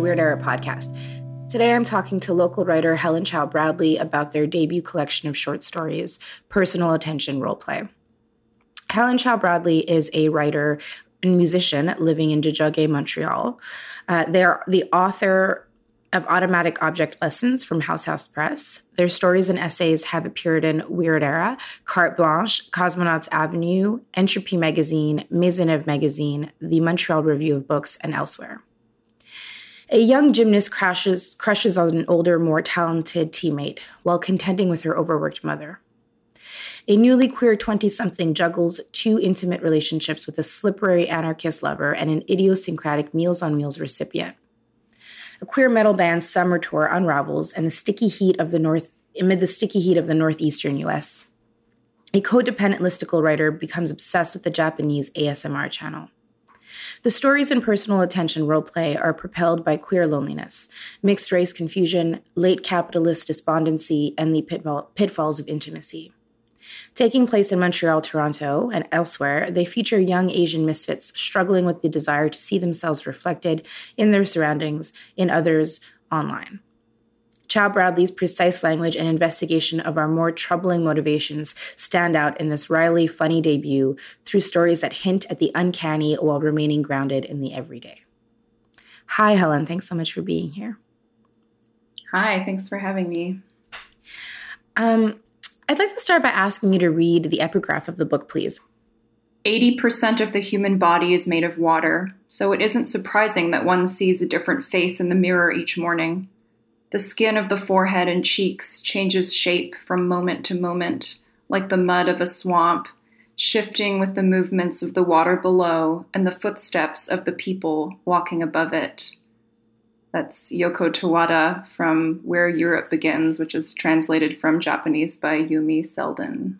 Weird Era podcast. Today I'm talking to local writer Helen Chau Bradley about their debut collection of short stories, Personal Attention Roleplay. Helen Chau Bradley is a writer and musician living in Tiohtià:ke, Montreal. Uh, they're the author of Automatic Object Lessons from House House Press. Their stories and essays have appeared in Weird Era, Carte Blanche, Cosmonauts Avenue, Entropy Magazine, Maisonneuve Magazine, the Montreal Review of Books, and elsewhere. A young gymnast crashes, crushes on an older, more talented teammate while contending with her overworked mother. A newly queer 20 something juggles two intimate relationships with a slippery anarchist lover and an idiosyncratic Meals on Wheels recipient. A queer metal band's summer tour unravels the sticky heat of the north amid the sticky heat of the northeastern US. A codependent listicle writer becomes obsessed with the Japanese ASMR channel. The stories in personal attention roleplay are propelled by queer loneliness, mixed race confusion, late capitalist despondency, and the pitfall, pitfalls of intimacy. Taking place in Montreal, Toronto, and elsewhere, they feature young Asian misfits struggling with the desire to see themselves reflected in their surroundings, in others, online. Chau Bradley's precise language and investigation of our more troubling motivations stand out in this wryly funny debut through stories that hint at the uncanny while remaining grounded in the everyday. Hi, Helen. Thanks so much for being here. Hi, thanks for having me. Um, I'd like to start by asking you to read the epigraph of the book, please. 80% of the human body is made of water, so it isn't surprising that one sees a different face in the mirror each morning. The skin of the forehead and cheeks changes shape from moment to moment, like the mud of a swamp, shifting with the movements of the water below and the footsteps of the people walking above it. That's Yoko Tawada from Where Europe Begins, which is translated from Japanese by Yumi Selden.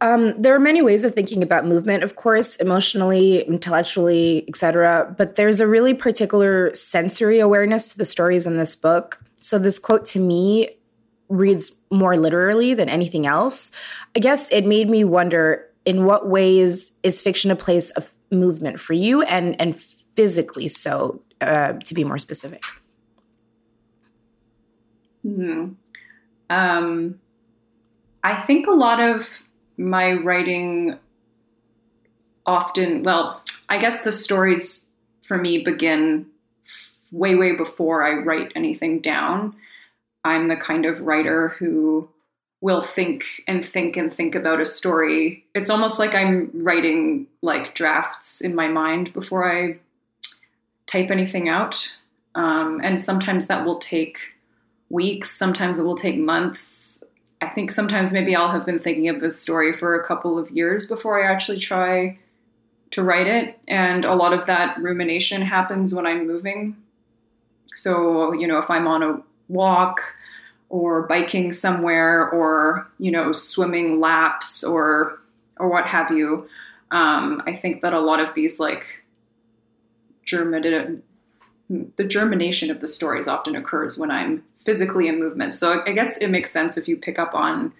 Um, there are many ways of thinking about movement, of course, emotionally, intellectually, etc. But there's a really particular sensory awareness to the stories in this book. So this quote to me reads more literally than anything else. I guess it made me wonder in what ways is fiction a place of movement for you and and physically so uh, to be more specific? Hmm. Um, I think a lot of my writing often, well, I guess the stories for me begin way, way before I write anything down. I'm the kind of writer who will think and think and think about a story. It's almost like I'm writing like drafts in my mind before I type anything out. Um, and sometimes that will take weeks, sometimes it will take months. I think sometimes maybe I'll have been thinking of this story for a couple of years before I actually try to write it. And a lot of that rumination happens when I'm moving. So, you know, if I'm on a walk or biking somewhere or, you know, swimming laps or or what have you, um, I think that a lot of these like germinated the germination of the stories often occurs when I'm physically in movement. So I guess it makes sense if you pick up on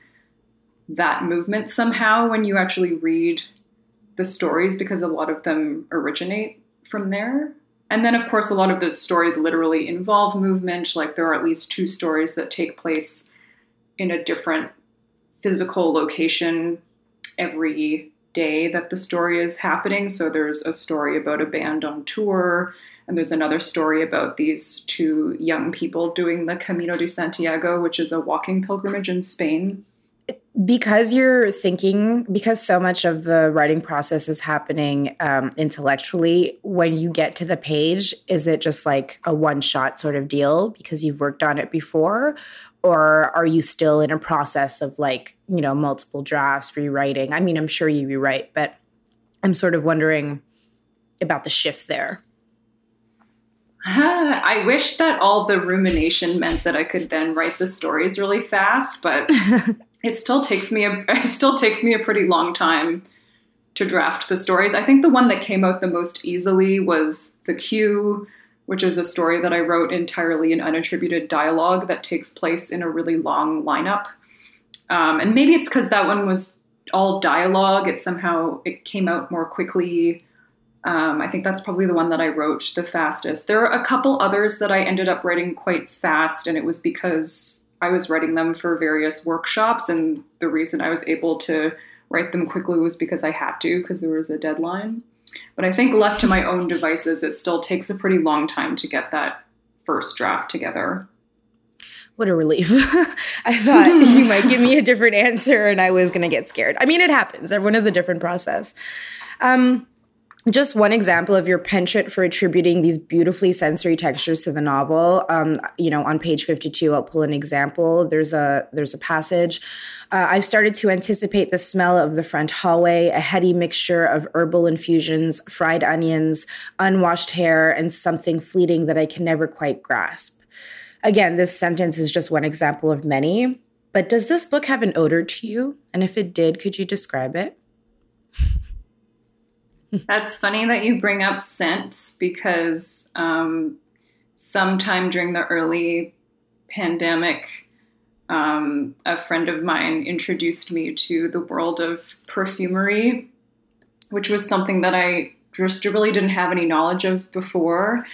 that movement somehow when you actually read the stories because a lot of them originate from there. And then, of course, a lot of those stories literally involve movement. Like there are at least two stories that take place in a different physical location every day that the story is happening. So there's a story about a band on tour, and there's another story about these two young people doing the Camino de Santiago, which is a walking pilgrimage in Spain. Because you're thinking, because so much of the writing process is happening um, intellectually, when you get to the page, is it just like a one shot sort of deal because you've worked on it before? or are you still in a process of like you know multiple drafts rewriting i mean i'm sure you rewrite but i'm sort of wondering about the shift there I wish that all the rumination meant that I could then write the stories really fast, but it still takes me a it still takes me a pretty long time to draft the stories. I think the one that came out the most easily was the Q which is a story that I wrote entirely in unattributed dialogue that takes place in a really long lineup. Um, and maybe it's because that one was all dialogue. It somehow it came out more quickly. Um, I think that's probably the one that I wrote the fastest. There are a couple others that I ended up writing quite fast, and it was because I was writing them for various workshops, and the reason I was able to write them quickly was because I had to, because there was a deadline. But I think left to my own devices, it still takes a pretty long time to get that first draft together. What a relief. I thought you might give me a different answer and I was going to get scared. I mean, it happens. Everyone has a different process. Um, just one example of your penchant for attributing these beautifully sensory textures to the novel. Um, you know on page 52 i'll pull an example. There's a there's a passage. Uh, i started to anticipate the smell of the front hallway a heady mixture of herbal infusions fried onions unwashed hair and something fleeting that i can never quite grasp. Again this sentence is just one example of many but does this book have an odor to you? And if it did could you describe it that's funny that you bring up scents because um, sometime during the early pandemic, um, a friend of mine introduced me to the world of perfumery, which was something that I just really didn't have any knowledge of before.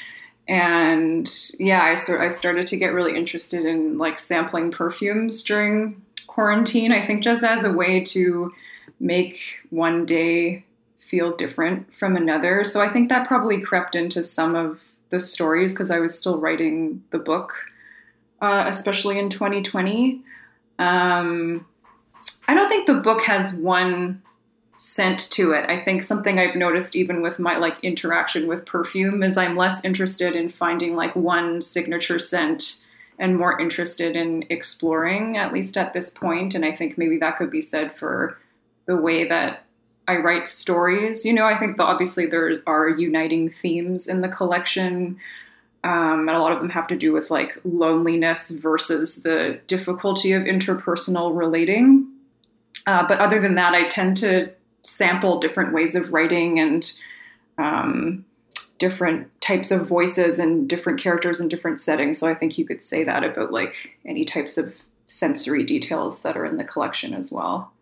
And yeah, I, sort I started to get really interested in like sampling perfumes during quarantine. I think just as a way to make one day feel different from another. So I think that probably crept into some of the stories because I was still writing the book, uh, especially in 2020. Um, I don't think the book has one scent to it. I think something I've noticed even with my like interaction with perfume is I'm less interested in finding like one signature scent and more interested in exploring at least at this point and I think maybe that could be said for the way that I write stories. You know, I think that obviously there are uniting themes in the collection. Um, and a lot of them have to do with like loneliness versus the difficulty of interpersonal relating. Uh, but other than that, I tend to sample different ways of writing and um, different types of voices and different characters in different settings. So I think you could say that about like any types of sensory details that are in the collection as well.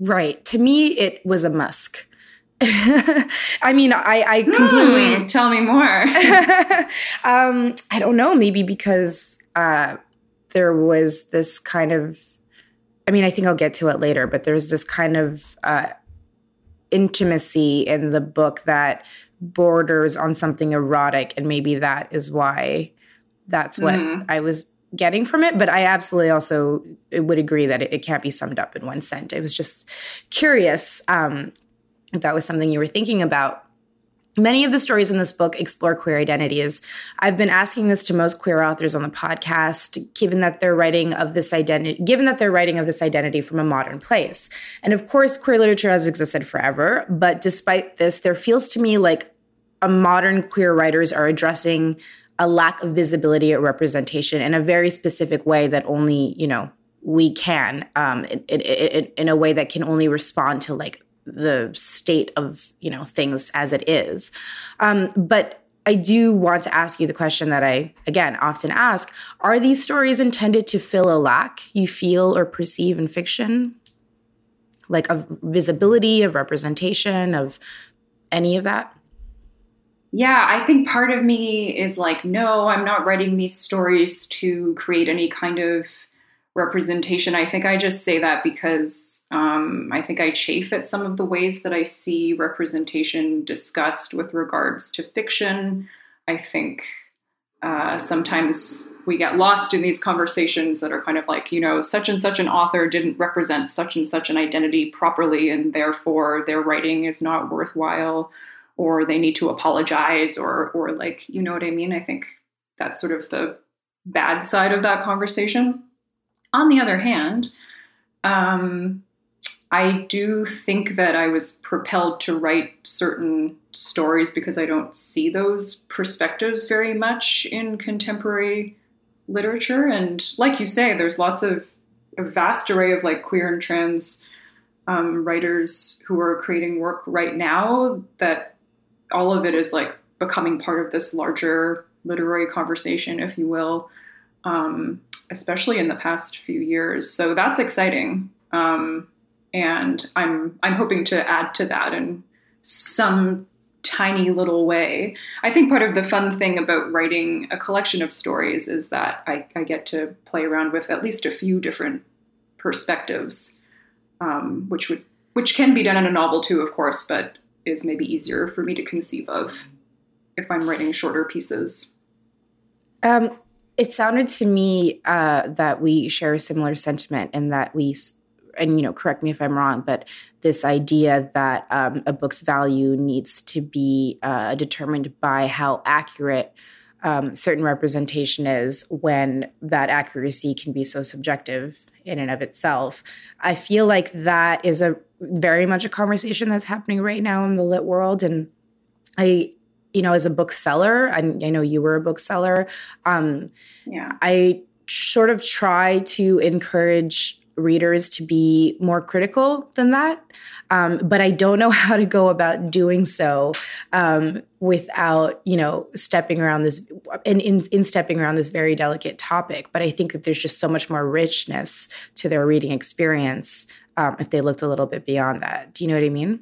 Right. To me, it was a musk. I mean, I, I completely hmm, tell me more. um, I don't know. Maybe because uh, there was this kind of. I mean, I think I'll get to it later, but there's this kind of uh, intimacy in the book that borders on something erotic, and maybe that is why that's what mm. I was getting from it. But I absolutely also would agree that it, it can't be summed up in one scent. It was just curious um, if that was something you were thinking about. Many of the stories in this book explore queer identities. I've been asking this to most queer authors on the podcast, given that they're writing of this identity, given that they're writing of this identity from a modern place. And of course, queer literature has existed forever, but despite this, there feels to me like a modern queer writers are addressing a lack of visibility or representation in a very specific way that only you know we can um, it, it, it, in a way that can only respond to like the state of you know things as it is. Um, but i do want to ask you the question that i again often ask. Are these stories intended to fill a lack you feel or perceive in fiction? Like of visibility of representation of any of that yeah, I think part of me is like, no, I'm not writing these stories to create any kind of representation. I think I just say that because um, I think I chafe at some of the ways that I see representation discussed with regards to fiction. I think uh, sometimes we get lost in these conversations that are kind of like, you know, such and such an author didn't represent such and such an identity properly, and therefore their writing is not worthwhile or they need to apologize or or like you know what I mean? I think that's sort of the bad side of that conversation. On the other hand, um, I do think that I was propelled to write certain stories because I don't see those perspectives very much in contemporary literature. And like you say, there's lots of a vast array of like queer and trans um, writers who are creating work right now that all of it is like becoming part of this larger literary conversation, if you will, um, especially in the past few years. So that's exciting, um, and I'm I'm hoping to add to that in some tiny little way. I think part of the fun thing about writing a collection of stories is that I, I get to play around with at least a few different perspectives, um, which would which can be done in a novel too, of course, but is maybe easier for me to conceive of if I'm writing shorter pieces. Um, it sounded to me uh, that we share a similar sentiment and that we and you know correct me if i'm wrong but this idea that um, a book's value needs to be uh, determined by how accurate um, certain representation is when that accuracy can be so subjective in and of itself. I feel like that is a very much a conversation that's happening right now in the lit world. And i you know as a bookseller I, I know you were a bookseller um, yeah. I sort of try to encourage readers to be more critical than that. Um, but I don't know how to go about doing so um, without, you know, stepping around this in, in, in stepping around this very delicate topic. But I think that there's just so much more richness to their reading experience um, if they looked a little bit beyond that. Do you know what I mean?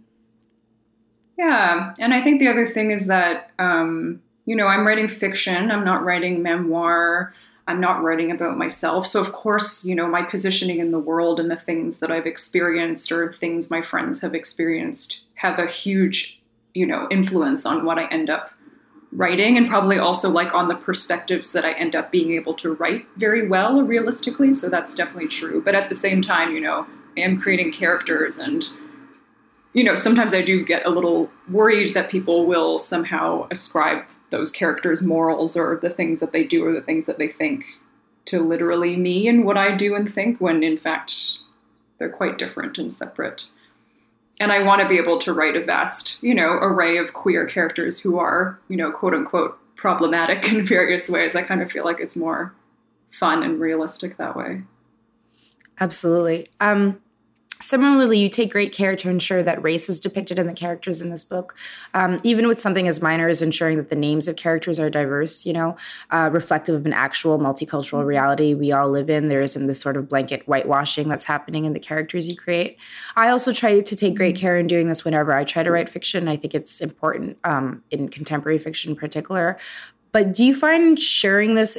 Yeah, and I think the other thing is that um, you know I'm writing fiction. I'm not writing memoir. I'm not writing about myself. So, of course, you know, my positioning in the world and the things that I've experienced or things my friends have experienced have a huge, you know, influence on what I end up writing and probably also like on the perspectives that I end up being able to write very well realistically. So, that's definitely true. But at the same time, you know, I am creating characters and you know, sometimes I do get a little worried that people will somehow ascribe those characters' morals or the things that they do or the things that they think to literally me and what I do and think, when in fact they're quite different and separate. And I want to be able to write a vast, you know, array of queer characters who are, you know, quote unquote problematic in various ways. I kind of feel like it's more fun and realistic that way. Absolutely. Um, Similarly, you take great care to ensure that race is depicted in the characters in this book, um, even with something as minor as ensuring that the names of characters are diverse, you know, uh, reflective of an actual multicultural mm-hmm. reality we all live in. There isn't this sort of blanket whitewashing that's happening in the characters you create. I also try to take great mm-hmm. care in doing this whenever I try to write fiction. I think it's important um, in contemporary fiction in particular. But do you find sharing this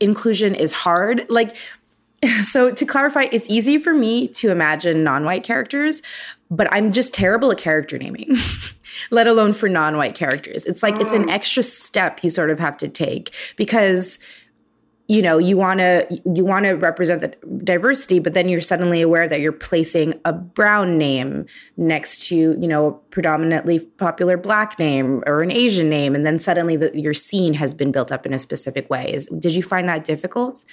inclusion is hard? Like, so to clarify, it's easy for me to imagine non-white characters, but I'm just terrible at character naming, let alone for non-white characters. It's like oh. it's an oh. extra step you sort of have to take because you know you want to you want to represent the diversity but then you're suddenly aware that you're placing a brown name next to you know a predominantly popular black name or an asian name and then suddenly the, your scene has been built up in a specific way Is, did you find that difficult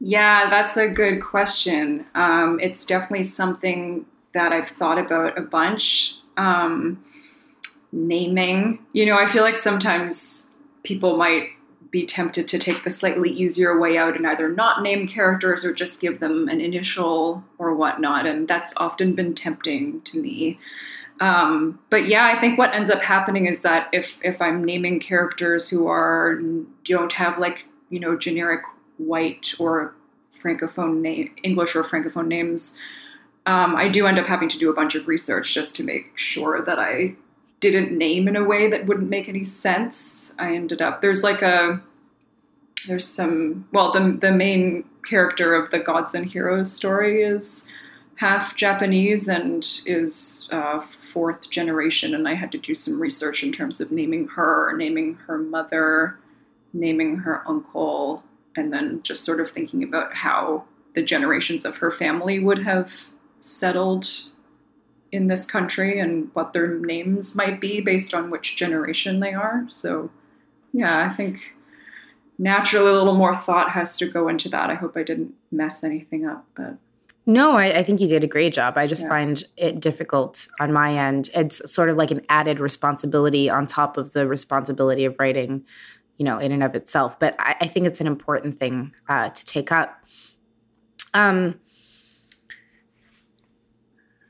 yeah, that's a good question. Um, it's definitely something that I've thought about a bunch. Um, naming, you know, I feel like sometimes people might be tempted to take the slightly easier way out and either not name characters or just give them an initial or whatnot. And that's often been tempting to me. Um, but yeah, I think what ends up happening is that if if I'm naming characters who are don't have like you know generic white or francophone name, English or francophone names, um, I do end up having to do a bunch of research just to make sure that I didn't name in a way that wouldn't make any sense. I ended up there's like a there's some well the the main character of the gods and heroes story is half Japanese and is uh, fourth generation, and I had to do some research in terms of naming her, naming her mother, naming her uncle, and then just sort of thinking about how the generations of her family would have settled in this country and what their names might be based on which generation they are. So, yeah, I think naturally a little more thought has to go into that. I hope I didn't mess anything up, but. No, I, I think you did a great job. I just yeah. find it difficult on my end. It's sort of like an added responsibility on top of the responsibility of writing you know, in and of itself. But I, I think it's an important thing uh, to take up. Um,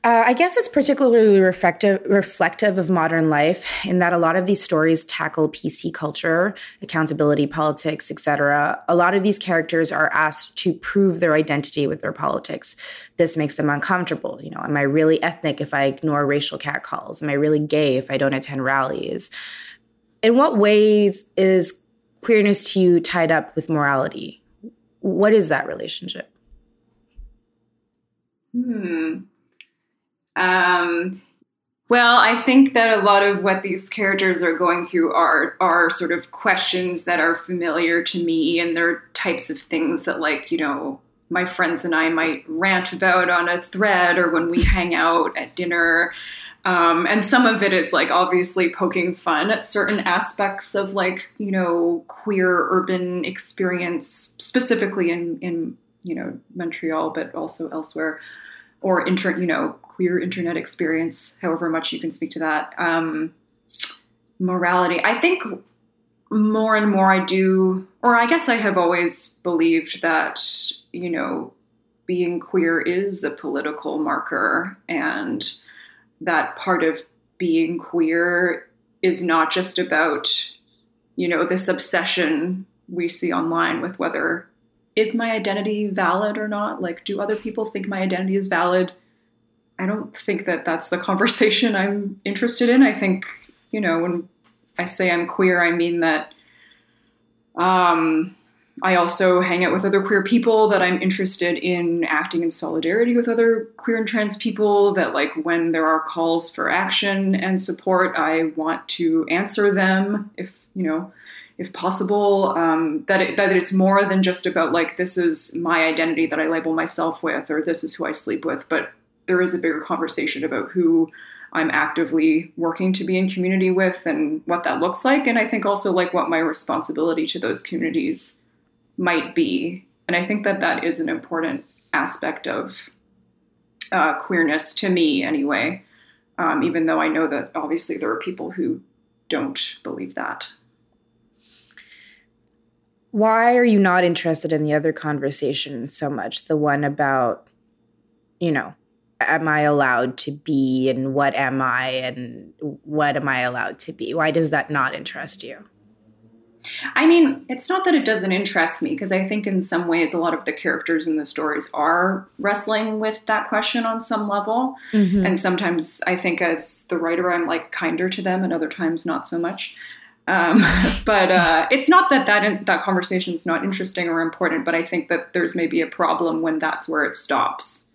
Uh, I guess it's particularly reflective, reflective of modern life in that a lot of these stories tackle PC culture, accountability, politics, etc. A lot of these characters are asked to prove their identity with their politics. This makes them uncomfortable. You know, am I really ethnic if I ignore racial catcalls? Am I really gay if I don't attend rallies? In what ways is queerness to you tied up with morality? What is that relationship? Hmm. Um, well, I think that a lot of what these characters are going through are are sort of questions that are familiar to me, and they're types of things that, like, you know, my friends and I might rant about on a thread or when we hang out at dinner. Um, and some of it is like obviously poking fun at certain aspects of like you know queer urban experience, specifically in in you know Montreal, but also elsewhere, or inter you know queer internet experience. However much you can speak to that. Um, morality, I think more and more I do, or I guess I have always believed that you know being queer is a political marker and that part of being queer is not just about you know this obsession we see online with whether is my identity valid or not? Like do other people think my identity is valid? I don't think that that's the conversation i'm interested in. I think you know when i say i'm queer i mean that um I also hang out with other queer people that I'm interested in acting in solidarity with other queer and trans people. That, like, when there are calls for action and support, I want to answer them if, you know, if possible. Um, that, it, that it's more than just about, like, this is my identity that I label myself with, or this is who I sleep with, but there is a bigger conversation about who I'm actively working to be in community with and what that looks like. And I think also, like, what my responsibility to those communities might be. And I think that that is an important aspect of uh, queerness to me, anyway, um, even though I know that obviously there are people who don't believe that. Why are you not interested in the other conversation so much? The one about, you know, am I allowed to be and what am I and what am I allowed to be? Why does that not interest you? I mean, it's not that it doesn't interest me because I think in some ways a lot of the characters in the stories are wrestling with that question on some level. Mm-hmm. And sometimes I think as the writer, I'm like kinder to them, and other times not so much. Um, but uh, it's not that that that conversation is not interesting or important, but I think that there's maybe a problem when that's where it stops.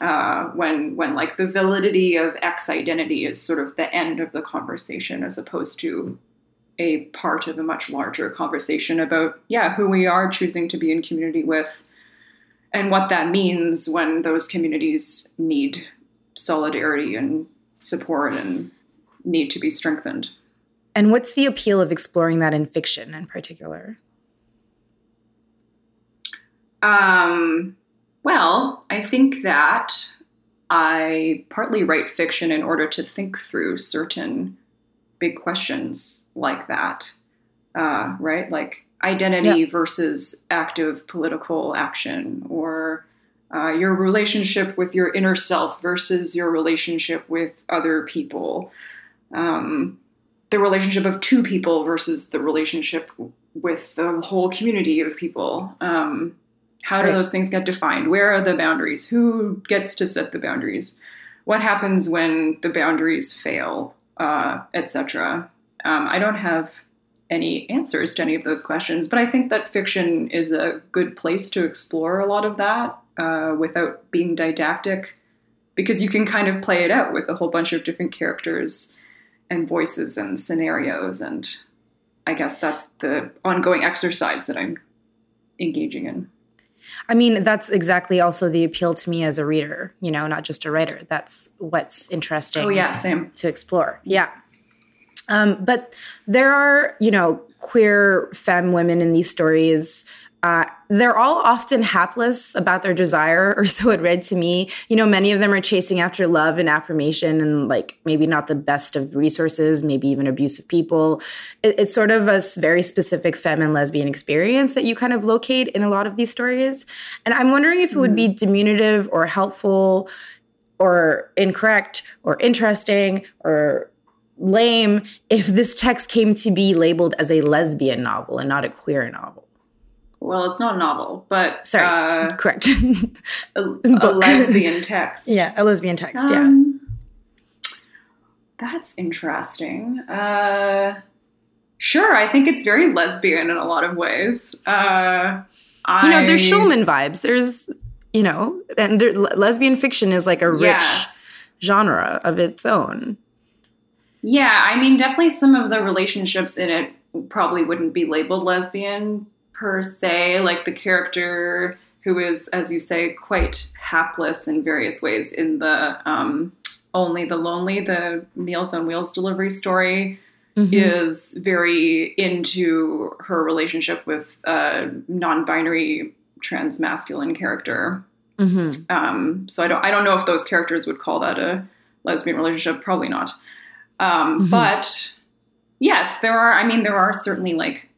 Uh, when when like the validity of X identity is sort of the end of the conversation as opposed to a part of a much larger conversation about, yeah, who we are choosing to be in community with and what that means when those communities need solidarity and support and need to be strengthened. And what's the appeal of exploring that in fiction in particular? Um, well, I think that I partly write fiction in order to think through certain big questions like that, uh, right? Like identity yeah. versus active political action, or uh, your relationship with your inner self versus your relationship with other people, um, the relationship of two people versus the relationship with the whole community of people. Um, how do right. those things get defined? Where are the boundaries? Who gets to set the boundaries? What happens when the boundaries fail? Uh, etc. Um, I don't have any answers to any of those questions, but I think that fiction is a good place to explore a lot of that uh, without being didactic, because you can kind of play it out with a whole bunch of different characters and voices and scenarios. And I guess that's the ongoing exercise that I'm engaging in. I mean, that's exactly also the appeal to me as a reader, you know, not just a writer. That's what's interesting. Oh, yeah, same. To explore. Yeah. Um, but there are, you know, queer femme women in these stories uh, they're all often hapless about their desire, or so it read to me. You know, many of them are chasing after love and affirmation and like maybe not the best of resources, maybe even abusive people. It, it's sort of a very specific femme and lesbian experience that you kind of locate in a lot of these stories. And I'm wondering if it would be mm-hmm. diminutive or helpful or incorrect or interesting or lame if this text came to be labeled as a lesbian novel and not a queer novel. Well, it's not a novel, but sorry, uh, correct. a, a lesbian text. yeah, a lesbian text. Um, yeah, that's interesting. Uh, sure, I think it's very lesbian in a lot of ways. Uh, I, you know, there's Schulman vibes. There's, you know, and there, lesbian fiction is like a rich yes. genre of its own. Yeah, I mean, definitely some of the relationships in it probably wouldn't be labeled lesbian per se. Like the character who is, as you say, quite hapless in various ways in the um, Only the Lonely, the Meals on Wheels delivery story. Mm-hmm. Is very into her relationship with a non-binary trans masculine character. Mm-hmm. Um, so I don't I don't know if those characters would call that a lesbian relationship. Probably not. Um, mm-hmm. But yes, there are. I mean, there are certainly like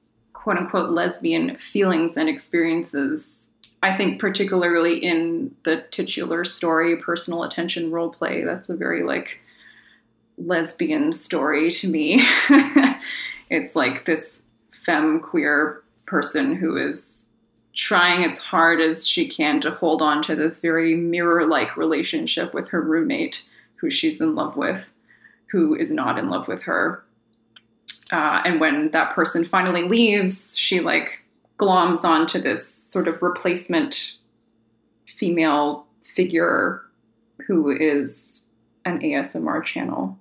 quote unquote lesbian feelings and experiences. I think particularly in the titular story, personal attention role play. That's a very like lesbian story to me. it's like this femme queer person who is trying as hard as she can to hold on to this very mirror like relationship with her roommate who she's in love with who is not in love with her. Uh, and when that person finally leaves, she like gloms onto this sort of replacement female figure who is an ASMR channel.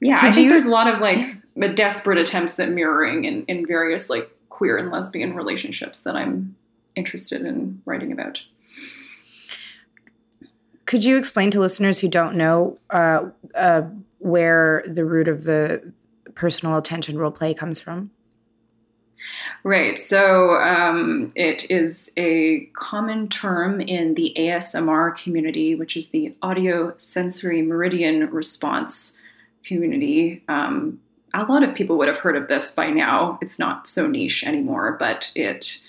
Yeah, Could I think you, there's a lot of like yeah. desperate attempts at mirroring in, in various like queer and lesbian relationships that I'm interested in writing about. Could you explain to listeners who don't know uh, uh, where the root of the personal attention role play comes from? Right. So um, it is a common term in the ASMR community, which is the audio sensory meridian response community. Um, a lot of people would have heard of this by now. It's not so niche anymore, but it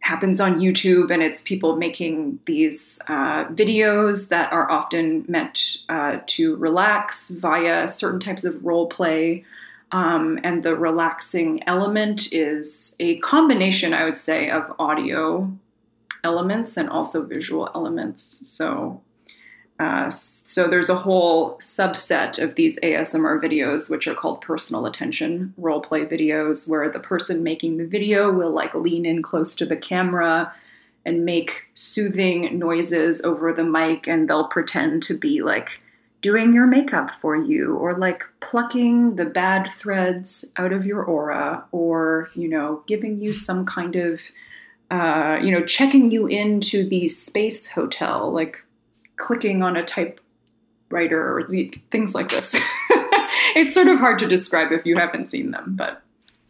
happens on YouTube, and it's people making these uh, videos that are often meant uh, to relax via certain types of role play. Um, and the relaxing element is a combination, I would say, of audio elements and also visual elements. So uh, so there's a whole subset of these ASMR videos, which are called personal attention role play videos, where the person making the video will like lean in close to the camera and make soothing noises over the mic, and they'll pretend to be like doing your makeup for you, or like plucking the bad threads out of your aura, or you know, giving you some kind of uh, you know, checking you into the space hotel, like clicking on a typewriter or things like this. it's sort of hard to describe if you haven't seen them, but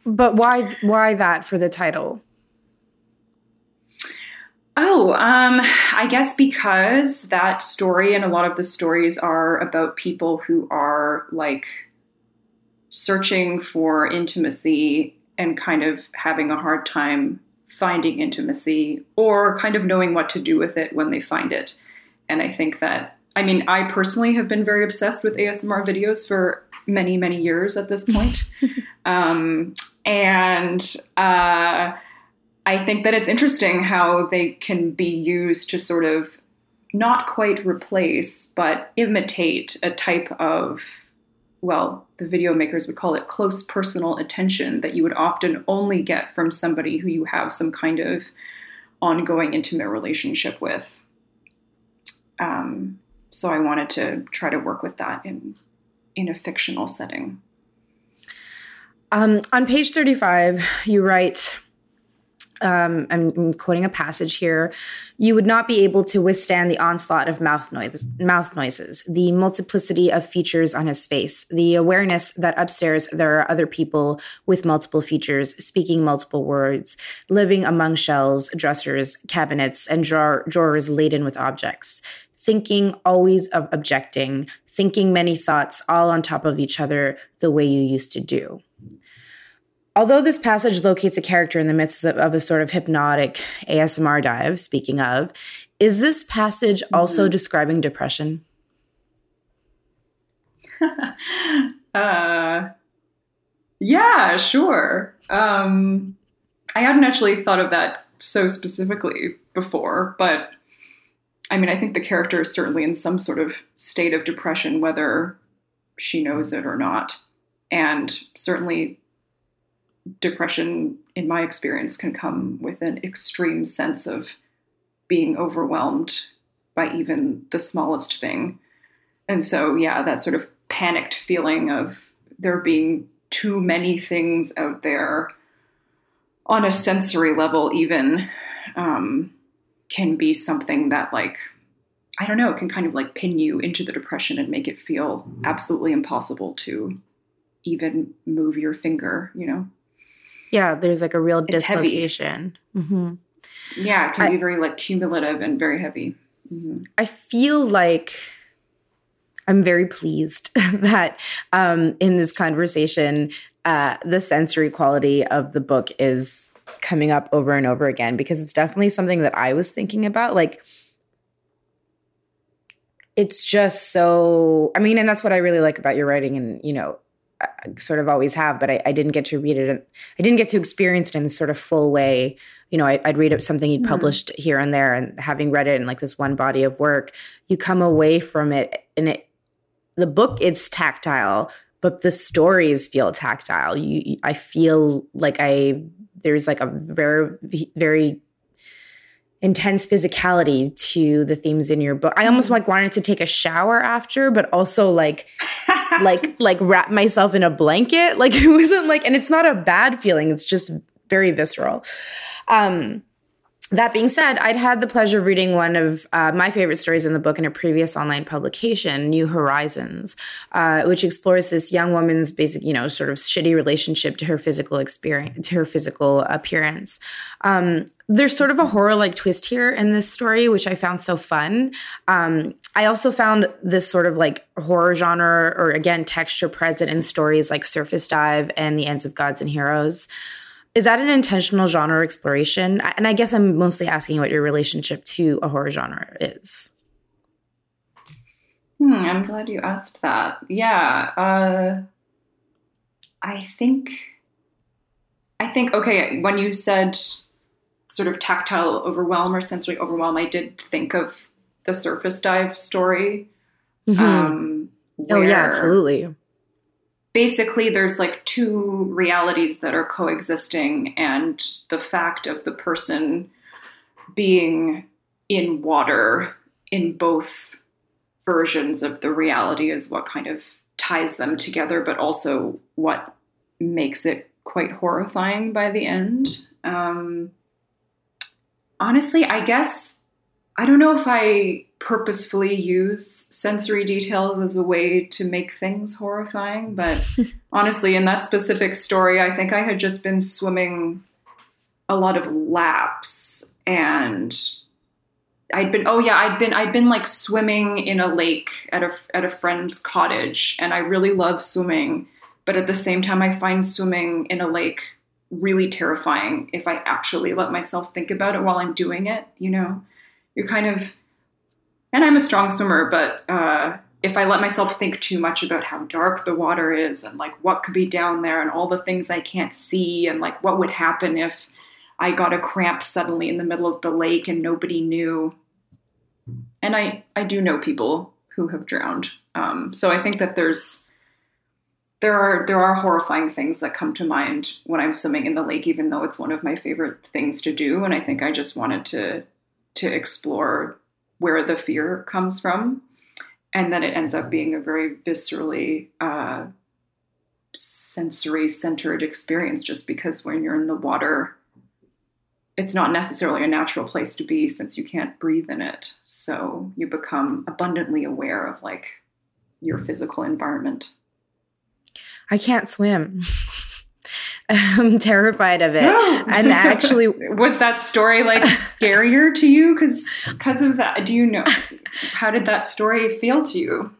but why why that for the title? Oh, um, I guess because that story and a lot of the stories are about people who are like searching for intimacy and kind of having a hard time finding intimacy or kind of knowing what to do with it when they find it. And I think that, I mean, I personally have been very obsessed with ASMR videos for many, many years at this point. um, and uh, I think that it's interesting how they can be used to sort of not quite replace, but imitate a type of, well, the video makers would call it close personal attention that you would often only get from somebody who you have some kind of ongoing intimate relationship with. Um, so I wanted to try to work with that in in a fictional setting. Um, on page 35, you write, um, I'm quoting a passage here. You would not be able to withstand the onslaught of mouth noises, mouth noises, the multiplicity of features on his face, the awareness that upstairs there are other people with multiple features, speaking multiple words, living among shelves, dressers, cabinets, and drawer, drawers laden with objects thinking always of objecting, thinking many thoughts all on top of each other the way you used to do. Although this passage locates a character in the midst of, of, a sort of hypnotic ASMR dive, speaking of, Is this passage also mm-hmm. describing depression? uh, yeah, sure. Um, I hadn't actually thought of that so specifically before, but I mean, I think the character is certainly in some sort of state of depression, whether she knows it or not. And certainly, depression, in my experience, can come with an extreme sense of being overwhelmed by even the smallest thing. And so, yeah, that sort of panicked feeling of there being too many things out there on a sensory level, even um, can be something that, like, I don't know, it can kind of like pin you into the depression and make it feel absolutely impossible to even move your finger, you know? Yeah, there's like a real it's dislocation. Mm-hmm. Yeah, it can I, be very like cumulative and very heavy. Mm-hmm. I feel like I'm very pleased that um, in this conversation, uh, the sensory quality of the book is coming up over and over again because it's definitely something that I was thinking about. Like, it's just so, I mean, and that's what I really like about your writing. And, you know, sort of always have, but I, I didn't get to read it. I didn't get to experience it in this sort of full way. You know, I, would read something you'd mm-hmm. published here and there, and having read it in like this one body of work, you come away from it, and it, the book, it's tactile, but the stories feel tactile. You, I feel like I there's like a very, very intense physicality to the themes in your book. I almost mm. like wanted to take a shower after, but also like like like wrap myself in a blanket. Like it wasn't like and it's not a bad feeling, it's just very visceral. Um that being said, I'd had the pleasure of reading one of uh, my favorite stories in the book in a previous online publication, New Horizons, uh, which explores this young woman's basic, you know, sort of shitty relationship to her physical experience, to her physical appearance. Um, there's sort of a horror like twist here in this story, which I found so fun. Um, I also found this sort of like horror genre or again texture present in stories like Surface Dive and The Ends of Gods and Heroes. Is that an intentional genre exploration? And I guess I'm mostly asking what your relationship to a horror genre is. Hmm, I'm glad you asked that. Yeah, uh, I think, I think okay. When you said sort of tactile overwhelm or sensory overwhelm, I did think of the surface dive story. Mm-hmm. Um, oh yeah, absolutely basically there's like two realities that are coexisting and the fact of the person being in water in both versions of the reality is what kind of ties them together but also what makes it quite horrifying by the end. Um, honestly i guess i don't know if i purposefully use sensory details as a way to make things horrifying. But honestly, in that specific story, I think I had just been swimming a lot of laps and I'd been oh yeah I'd been I'd been like swimming in a lake at a at a friend's cottage and I really love swimming but at the same time I find swimming in a lake really terrifying if I actually let myself think about it while I'm doing it you know you're kind of and I'm a strong swimmer, but uh, if I let myself think too much about how dark the water is and like what could be down there and all the things I can't see and like what would happen if I got a cramp suddenly in the middle of the lake and nobody knew. And I, I do know people who have drowned. Um, so I think that there's there are there are horrifying things that come to mind when I'm swimming in the lake, even though it's one of my favorite things to do. And I think I just wanted to to explore where the fear comes from. And then it ends up being a very viscerally uh, sensory centered experience just because when you're in the water, it's not necessarily a natural place to be since you can't breathe in it. So you become abundantly aware of like your physical environment. I can't swim. I'm terrified of it. No. And actually, was that story like scarier to you because because of that? Do you know how did that story feel to you?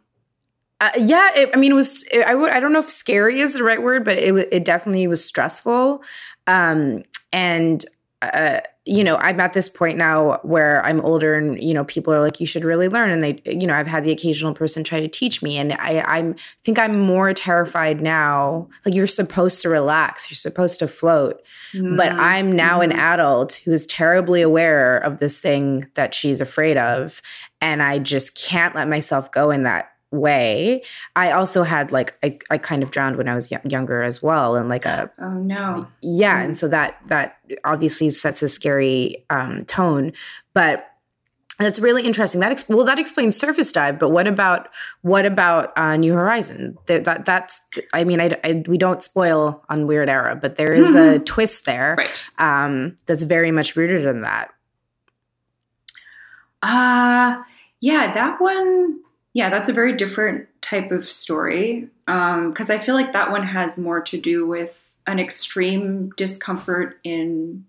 Uh, yeah, it, I mean, it was. It, I would. I don't know if scary is the right word, but it it definitely was stressful. Um, and uh, you know, I'm at this point now where I'm older and, you know, people are like, you should really learn. And they, you know, I've had the occasional person try to teach me. And I, I'm think I'm more terrified now. Like you're supposed to relax, you're supposed to float. Mm-hmm. But I'm now mm-hmm. an adult who is terribly aware of this thing that she's afraid of. And I just can't let myself go in that way. I also had like I, I kind of drowned when I was y- younger as well, and like a oh no, yeah, and so that that obviously sets a scary um, tone, but. That's really interesting. That ex- well, that explains surface dive. But what about what about uh, New Horizon? That, that that's. I mean, I, I, we don't spoil on Weird Era, but there is a twist there, right? Um, that's very much rooted in that. Uh yeah, that one yeah, that's a very different type of story because um, I feel like that one has more to do with an extreme discomfort in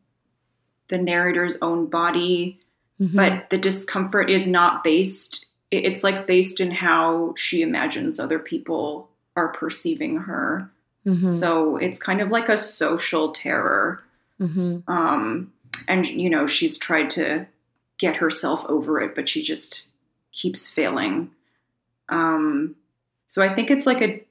the narrator's own body, mm-hmm. but the discomfort is not based. It's like based in how she imagines other people are perceiving her. Mm-hmm. So it's kind of like a social terror. Mm-hmm. Um, and you know, she's tried to get herself over it, but she just keeps failing. Um, so I think it's like a,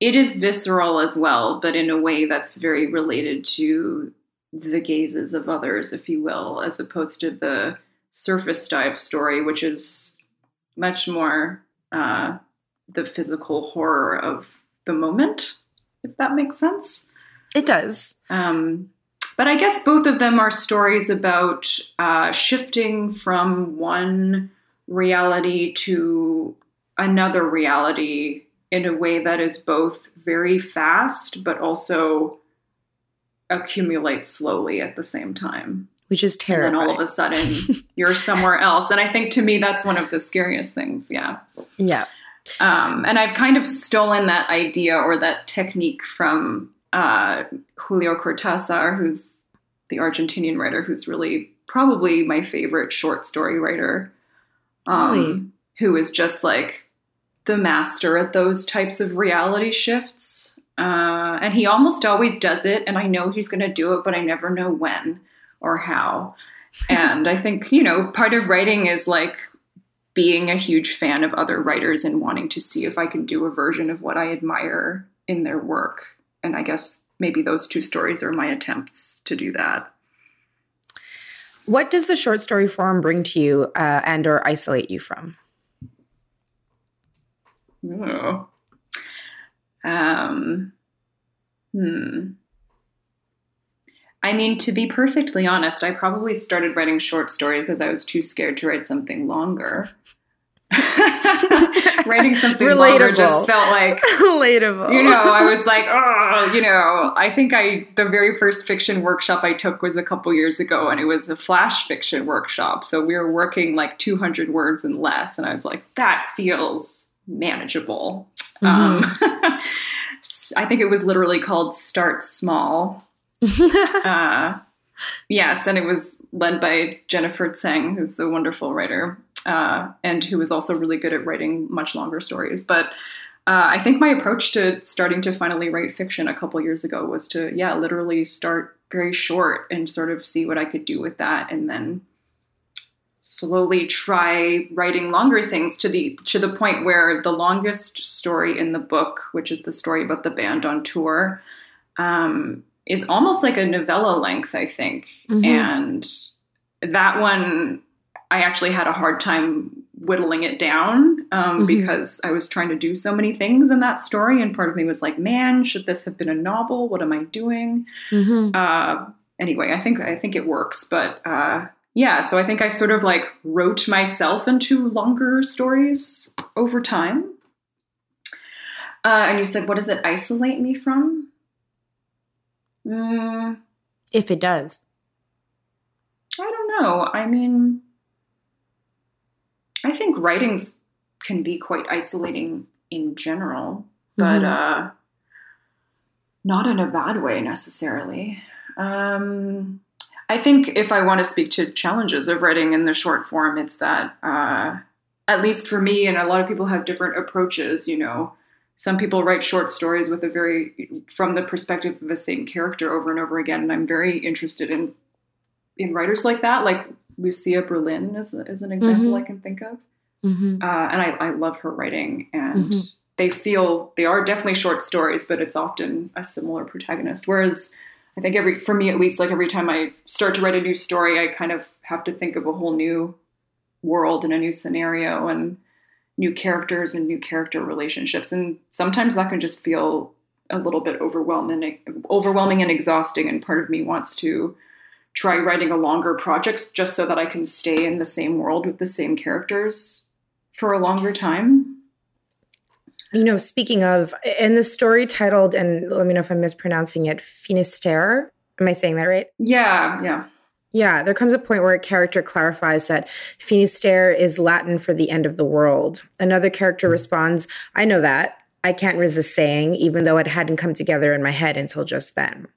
it is visceral as well, but in a way that's very related to the gazes of others, if you will, as opposed to the surface dive story, which is much more uh, the physical horror of the moment, if that makes sense. It does. Um, but I guess both of them are stories about uh, shifting from one reality to another reality in a way that is both very fast but also accumulates slowly at the same time. Which is terrifying. And then all of a sudden you're somewhere else. And I think to me that's one of the scariest things. Yeah. Yeah. Um, and I've kind of stolen that idea or that technique from uh, Julio Cortázar, who's the Argentinian writer who's really probably my favorite short story writer um, really? who is just like the master at those types of reality shifts. Uh, and he almost always does it, and I know he's going to do it, but I never know when or how. and I think, you know, part of writing is like being a huge fan of other writers and wanting to see if I can do a version of what I admire in their work. And I guess maybe those two stories are my attempts to do that. What does the short story form bring to you uh, and or isolate you from? Um, hmm. I mean, to be perfectly honest, I probably started writing short stories because I was too scared to write something longer. Writing something Relatable. longer just felt like relatable. You know, I was like, oh, you know, I think I the very first fiction workshop I took was a couple years ago, and it was a flash fiction workshop. So we were working like 200 words and less, and I was like, that feels manageable. Mm-hmm. Um, I think it was literally called Start Small. uh, yes, and it was led by Jennifer Tseng, who's a wonderful writer uh, and who was also really good at writing much longer stories. But uh, I think my approach to starting to finally write fiction a couple years ago was to, yeah, literally start very short and sort of see what I could do with that, and then slowly try writing longer things to the to the point where the longest story in the book, which is the story about the band on tour, um, is almost like a novella length, I think, mm-hmm. and that one I actually had a hard time whittling it down um, mm-hmm. because I was trying to do so many things in that story, and part of me was like, "Man, should this have been a novel? What am I doing?" Mm-hmm. Uh, anyway, I think I think it works, but uh, yeah. So I think I sort of like wrote myself into longer stories over time. Uh, and you said, "What does it isolate me from?" Mm, if it does, I don't know. I mean I think writings can be quite isolating in general, but mm-hmm. uh, not in a bad way necessarily. Um, I think if I want to speak to challenges of writing in the short form, it's that, uh, at least for me, and a lot of people have different approaches, you know. Some people write short stories with a very, from the perspective of the same character over and over again. And I'm very interested in in writers like that, like Lucia Berlin is, is an example mm-hmm. I can think of. Mm-hmm. Uh, and I, I, love her writing, and mm-hmm. they feel they are definitely short stories, but it's often a similar protagonist. Whereas I think every, for me at least, like every time I start to write a new story, I kind of have to think of a whole new world and a new scenario and new characters and new character relationships. And sometimes that can just feel a little bit overwhelming, overwhelming and exhausting. And part of me wants to try writing a longer project just so that I can stay in the same world with the same characters for a longer time. You know, speaking of, in the story titled, and let me know if I'm mispronouncing it, Finisterre. Am I saying that right? Yeah, yeah. Yeah, there comes a point where a character clarifies that Finisterre is Latin for the end of the world. Another character responds, I know that. I can't resist saying, even though it hadn't come together in my head until just then.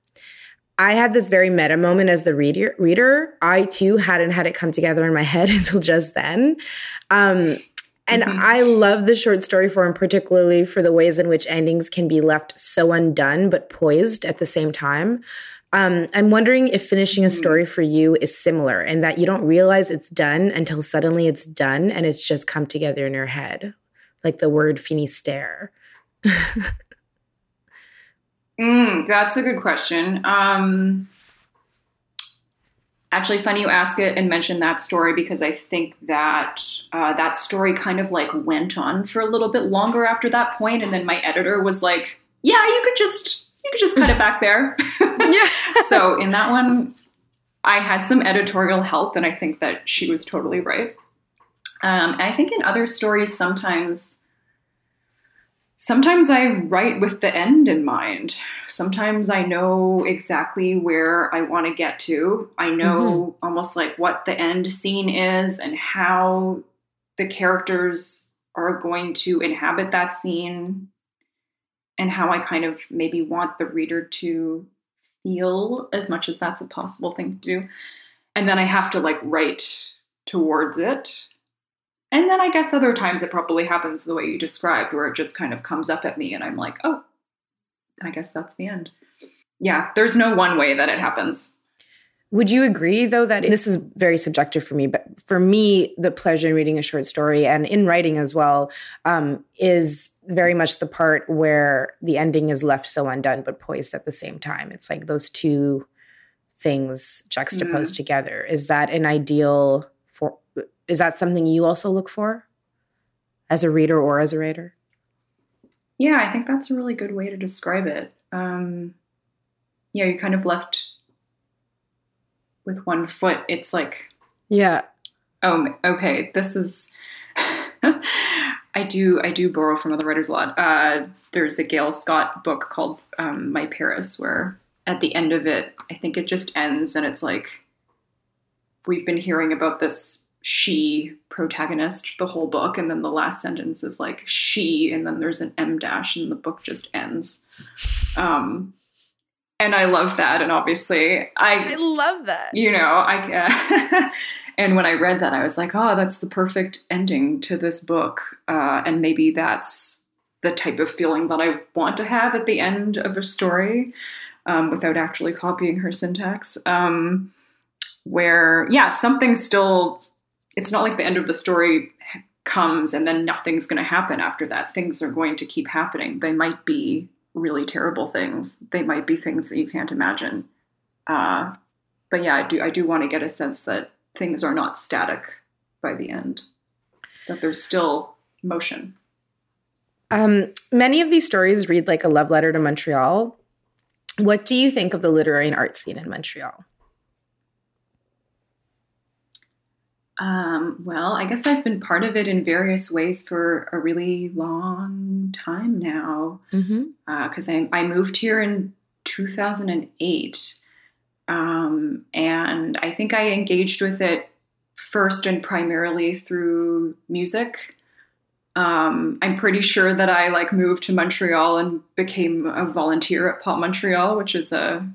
I had this very meta moment as the reader. Reader, I too hadn't had it come together in my head until just then. Um, and mm-hmm. I love the short story form, particularly for the ways in which endings can be left so undone but poised at the same time. Um, I'm wondering if finishing a mm-hmm. story for you is similar in that you don't realize it's done until suddenly it's done and it's just come together in your head, like the word Finisterre. Mm, that's a good question. Um, actually, funny you ask it and mention that story because I think that uh, that story kind of like went on for a little bit longer after that point, and then my editor was like, "Yeah, you could just you could just cut it back there." yeah. so in that one, I had some editorial help, and I think that she was totally right. Um, I think in other stories, sometimes sometimes I write with the end in mind. Sometimes I know exactly where I want to get to. I know mm-hmm. almost like what the end scene is and how the characters are going to inhabit that scene and how I kind of maybe want the reader to feel as much as that's a possible thing to do. And then I have to like write towards it and then I guess other times it probably happens the way you described, where it just kind of comes up at me and I'm like, oh, I guess that's the end. Yeah, there's no one way that it happens. Would you agree, though, that this is very subjective for me, but for me, the pleasure in reading a short story and in writing as well um, is very much the part where the ending is left so undone but poised at the same time. It's like those two things juxtaposed mm. together. Is that an ideal is that something you also look for as a reader or as a writer? Yeah, I think that's a really good way to describe it. Um, yeah, you're kind of left with one foot. It's like, yeah. Oh, okay. This is. I do. I do borrow from other writers a lot. Uh, there's a Gail Scott book called um, My Paris, where at the end of it, I think it just ends, and it's like we've been hearing about this she protagonist the whole book and then the last sentence is like she and then there's an em dash and the book just ends. Um and i love that and obviously i i love that. You know i uh, and when i read that i was like oh that's the perfect ending to this book uh, and maybe that's the type of feeling that i want to have at the end of a story um, without actually copying her syntax. Um, where yeah something still it's not like the end of the story comes and then nothing's going to happen after that. Things are going to keep happening. They might be really terrible things. They might be things that you can't imagine. Uh, but yeah, I do I do want to get a sense that things are not static by the end. That there's still motion. Um, many of these stories read like a love letter to Montreal. What do you think of the literary and art scene in Montreal? Um, well, I guess I've been part of it in various ways for a really long time now. Because mm-hmm. uh, I, I moved here in 2008. Um, and I think I engaged with it first and primarily through music. Um, I'm pretty sure that I like moved to Montreal and became a volunteer at Pop Montreal, which is a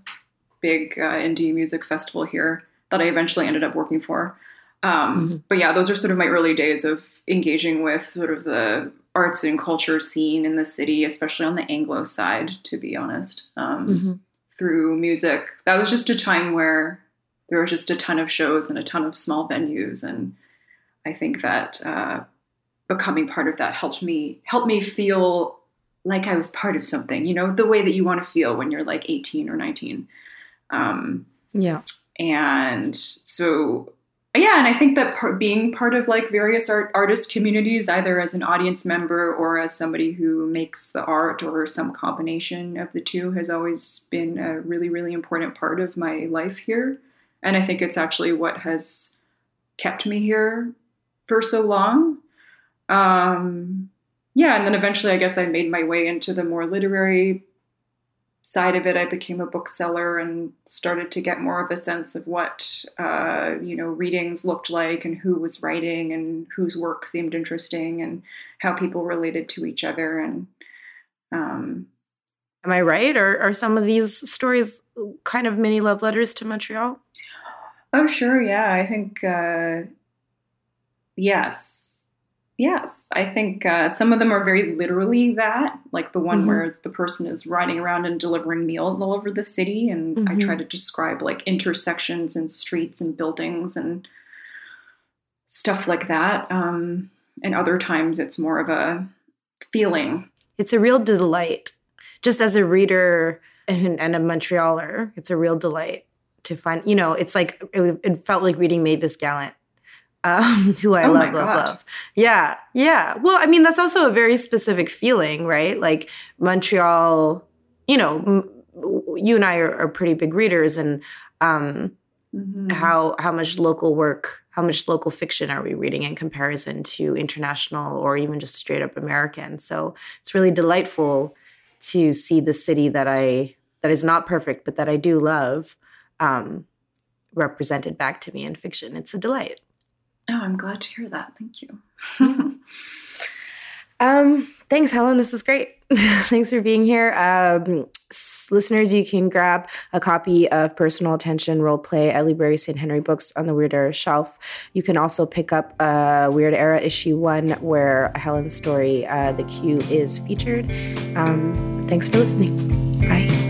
big uh, indie music festival here that I eventually ended up working for. Um, mm-hmm. But yeah, those are sort of my early days of engaging with sort of the arts and culture scene in the city, especially on the Anglo side, to be honest, um, mm-hmm. through music. That was just a time where there were just a ton of shows and a ton of small venues, and I think that uh, becoming part of that helped me help me feel like I was part of something. You know, the way that you want to feel when you're like 18 or 19. Um, yeah. And so yeah, and I think that part, being part of like various art, artist communities, either as an audience member or as somebody who makes the art or some combination of the two, has always been a really, really important part of my life here. And I think it's actually what has kept me here for so long. Um, yeah, and then eventually, I guess I made my way into the more literary side of it, I became a bookseller and started to get more of a sense of what uh, you know readings looked like and who was writing and whose work seemed interesting and how people related to each other. And um, am I right? Or are some of these stories kind of mini love letters to Montreal? Oh, sure. Yeah, I think uh, yes. Yes, I think uh, some of them are very literally that, like the one mm-hmm. where the person is riding around and delivering meals all over the city. And mm-hmm. I try to describe like intersections and streets and buildings and stuff like that. Um, and other times it's more of a feeling. It's a real delight. Just as a reader and, and a Montrealer, it's a real delight to find, you know, it's like it, it felt like reading Mavis Gallant um, who I oh love, love, love. Yeah, yeah. Well, I mean, that's also a very specific feeling, right? Like Montreal, you know, you and I are, are, pretty big readers, and um, mm-hmm. how how much local work, how much local fiction are we reading in comparison to international or even just straight up American? So it's really delightful to see the city that I that is not perfect, but that I do love. Um, represented back to me in fiction. It's a delight. Oh, I'm glad to hear that. Thank you. um, thanks, Helen. This is great. thanks for being here. Um, listeners, you can grab a copy of Personal Attention Role Play at Library St. Henry Books on the Weird Era shelf. You can also pick up uh, Weird Era issue one, where Helen's story, uh, The Q, is featured. Um, thanks for listening. Bye.